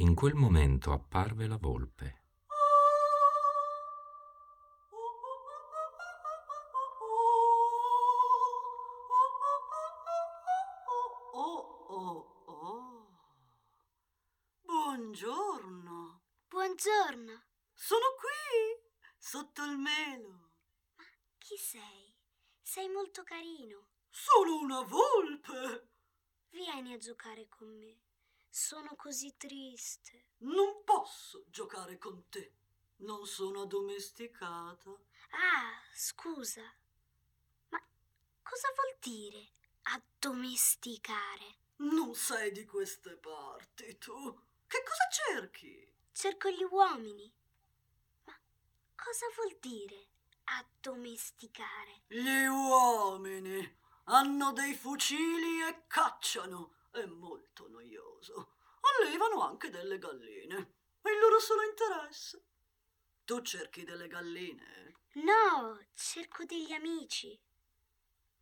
In quel momento apparve la volpe. Oh, oh, oh. Buongiorno. Buongiorno. Sono qui, sotto il melo. Chi sei? Sei molto carino. Sono una volpe. Vieni a giocare con me. Sono così triste. Non posso giocare con te. Non sono addomesticata. Ah, scusa. Ma cosa vuol dire addomesticare? Non sei di queste parti, tu. Che cosa cerchi? Cerco gli uomini. Ma cosa vuol dire addomesticare? Gli uomini hanno dei fucili e cacciano. È molto noioso. Allevano anche delle galline. È il loro solo interesse. Tu cerchi delle galline? No, cerco degli amici.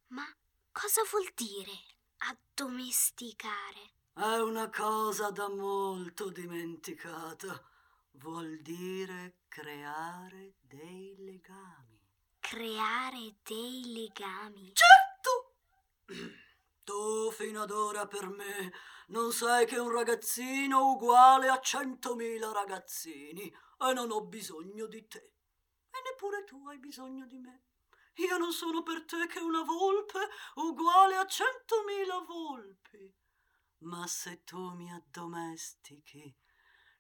Ma cosa vuol dire addomesticare? È una cosa da molto dimenticata. Vuol dire creare dei legami. Creare dei legami. Certo! Tu fino ad ora per me non sai che un ragazzino uguale a centomila ragazzini e non ho bisogno di te. E neppure tu hai bisogno di me. Io non sono per te che una volpe uguale a centomila volpi. Ma se tu mi addomestichi,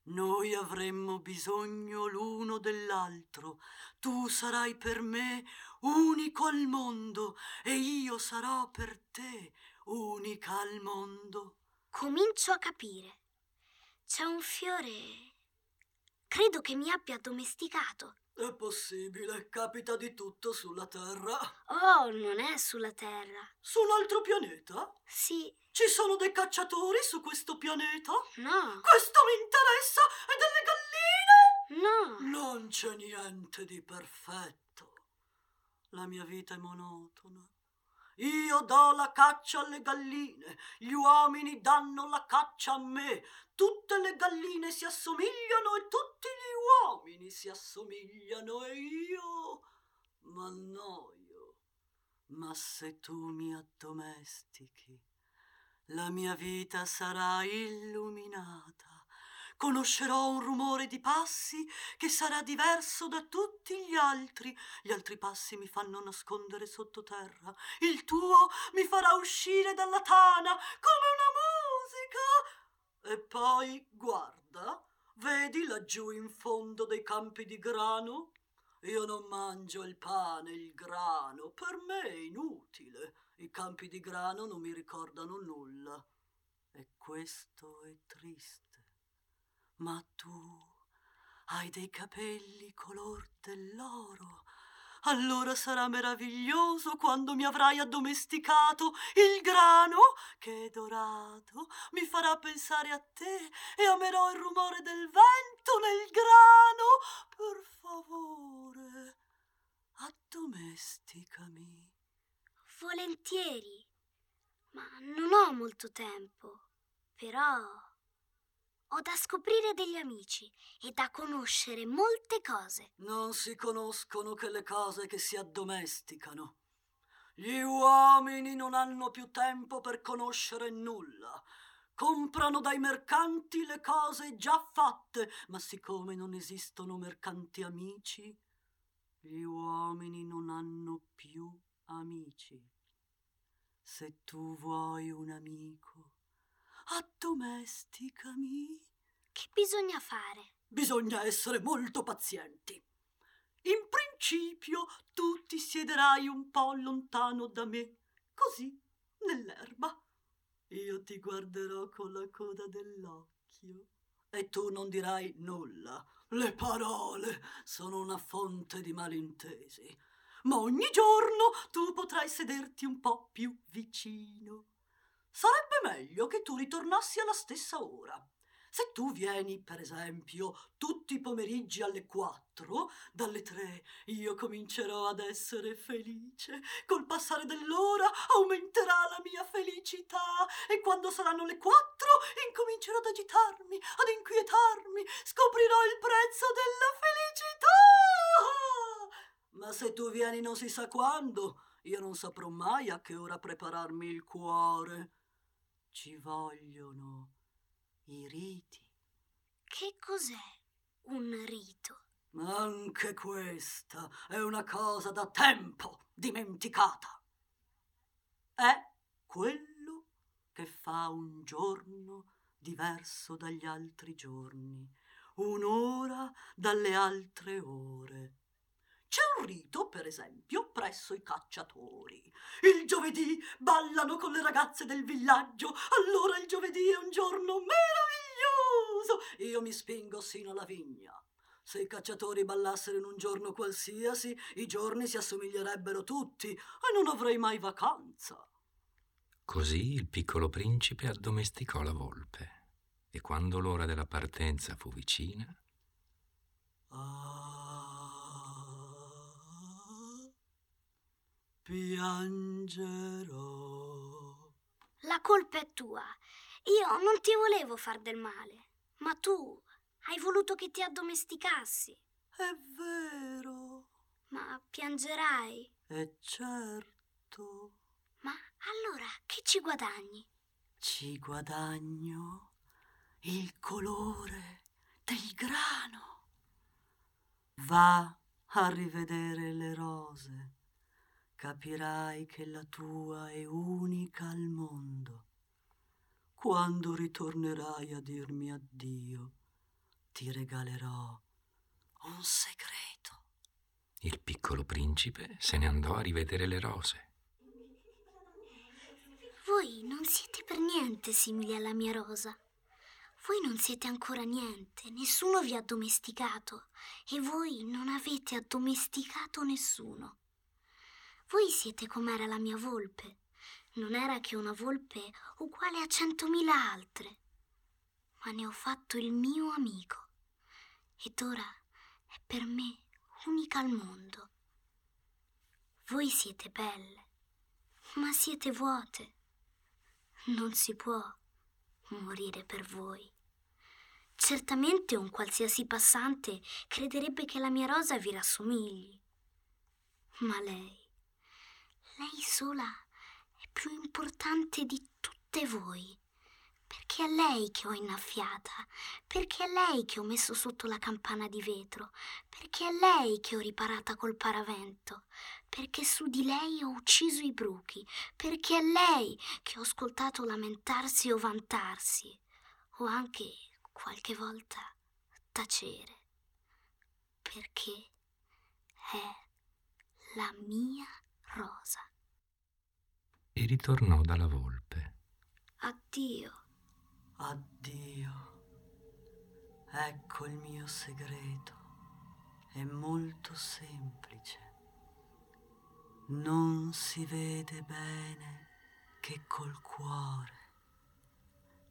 noi avremmo bisogno l'uno dell'altro. Tu sarai per me unico al mondo e io sarò per te unica al mondo. Comincio a capire. C'è un fiore. Credo che mi abbia addomesticato. È possibile, capita di tutto sulla Terra. Oh, non è sulla Terra. Su un altro pianeta? Sì, Ci sono dei cacciatori su questo pianeta? no, Questo mi interessa! E delle galline? no. Non c'è niente di perfetto. La mia vita è monotona. Io do la caccia alle galline, gli uomini danno la caccia a me. Tutte le galline si assomigliano e tutti gli uomini si assomigliano e io m'annoio. Ma se tu mi addomestichi, la mia vita sarà illuminata. Conoscerò un rumore di passi che sarà diverso da tutti gli altri. Gli altri passi mi fanno nascondere sottoterra. Il tuo mi farà uscire dalla tana come una musica. E poi, guarda, vedi laggiù in fondo dei campi di grano? Io non mangio il pane, il grano, per me è inutile. I campi di grano non mi ricordano nulla. E questo è triste. Ma tu hai dei capelli color dell'oro. Allora sarà meraviglioso quando mi avrai addomesticato il grano che è dorato. Mi farà pensare a te e amerò il rumore del vento nel grano. Per favore, addomesticami. Volentieri. Ma non ho molto tempo. Però ho da scoprire degli amici e da conoscere molte cose. Non si conoscono che le cose che si addomesticano. Gli uomini non hanno più tempo per conoscere nulla. Comprano dai mercanti le cose già fatte, ma siccome non esistono mercanti amici, gli uomini non hanno più amici. Se tu vuoi un amico, addomesticami. Che bisogna fare? Bisogna essere molto pazienti. In principio tu ti siederai un po' lontano da me, così, nell'erba. Io ti guarderò con la coda dell'occhio e tu non dirai nulla. Le parole sono una fonte di malintesi. Ma ogni giorno tu potrai sederti un po' più vicino. Sarebbe meglio che tu ritornassi alla stessa ora. Se tu vieni, per esempio, tutti i pomeriggi alle quattro, dalle tre io comincerò ad essere felice. Col passare dell'ora aumenterà la mia felicità e quando saranno le quattro incomincerò ad agitarmi, ad inquietarmi, scoprirò il prezzo della felicità. Ma se tu vieni non si sa quando, io non saprò mai a che ora prepararmi il cuore. Ci vogliono i riti. Che cos'è un rito? Anche questa è una cosa da tempo dimenticata. È quello che fa un giorno diverso dagli altri giorni, un'ora dalle altre ore. C'è un rito, per esempio, presso i cacciatori. Il giovedì ballano con le ragazze del villaggio, allora il giovedì è un giorno meraviglioso. Io mi spingo sino alla vigna. Se i cacciatori ballassero in un giorno qualsiasi, i giorni si assomiglierebbero tutti e non avrei mai vacanza. Così il piccolo principe addomesticò la volpe e quando l'ora della partenza fu vicina... Ah, piangerò. La colpa è tua. Io non ti volevo far del male, ma tu hai voluto che ti addomesticassi. È vero. Ma piangerai. È certo. Ma allora che ci guadagni? Ci guadagno il colore del grano. Va a rivedere le rose capirai che la tua è unica al mondo. Quando ritornerai a dirmi addio, ti regalerò un segreto. Il piccolo principe se ne andò a rivedere le rose. Voi non siete per niente simili alla mia rosa. Voi non siete ancora niente, nessuno vi ha addomesticato e voi non avete addomesticato nessuno. Voi siete com'era la mia volpe. Non era che una volpe uguale a centomila altre. Ma ne ho fatto il mio amico. Ed ora è per me unica al mondo. Voi siete belle, ma siete vuote. Non si può morire per voi. Certamente un qualsiasi passante crederebbe che la mia rosa vi rassomigli. Ma lei lei sola è più importante di tutte voi. Perché è lei che ho innaffiata, perché è lei che ho messo sotto la campana di vetro, perché è lei che ho riparata col paravento, perché su di lei ho ucciso i bruchi, perché è lei che ho ascoltato lamentarsi o vantarsi, o anche qualche volta tacere, perché è la mia rosa. E ritornò dalla volpe. Addio. Addio. Ecco il mio segreto. È molto semplice. Non si vede bene che col cuore.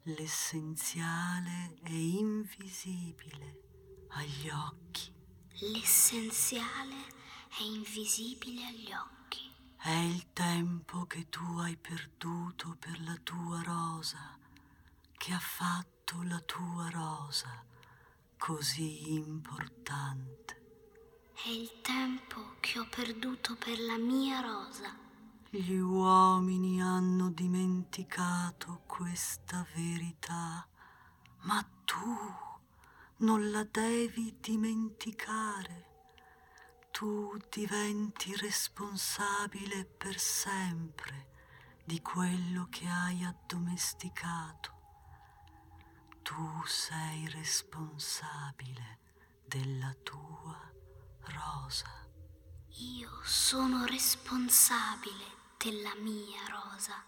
L'essenziale è invisibile agli occhi. L'essenziale è invisibile agli occhi. È il tempo che tu hai perduto per la tua rosa, che ha fatto la tua rosa così importante. È il tempo che ho perduto per la mia rosa. Gli uomini hanno dimenticato questa verità, ma tu non la devi dimenticare tu diventi responsabile per sempre di quello che hai addomesticato. Tu sei responsabile della tua rosa. Io sono responsabile della mia rosa.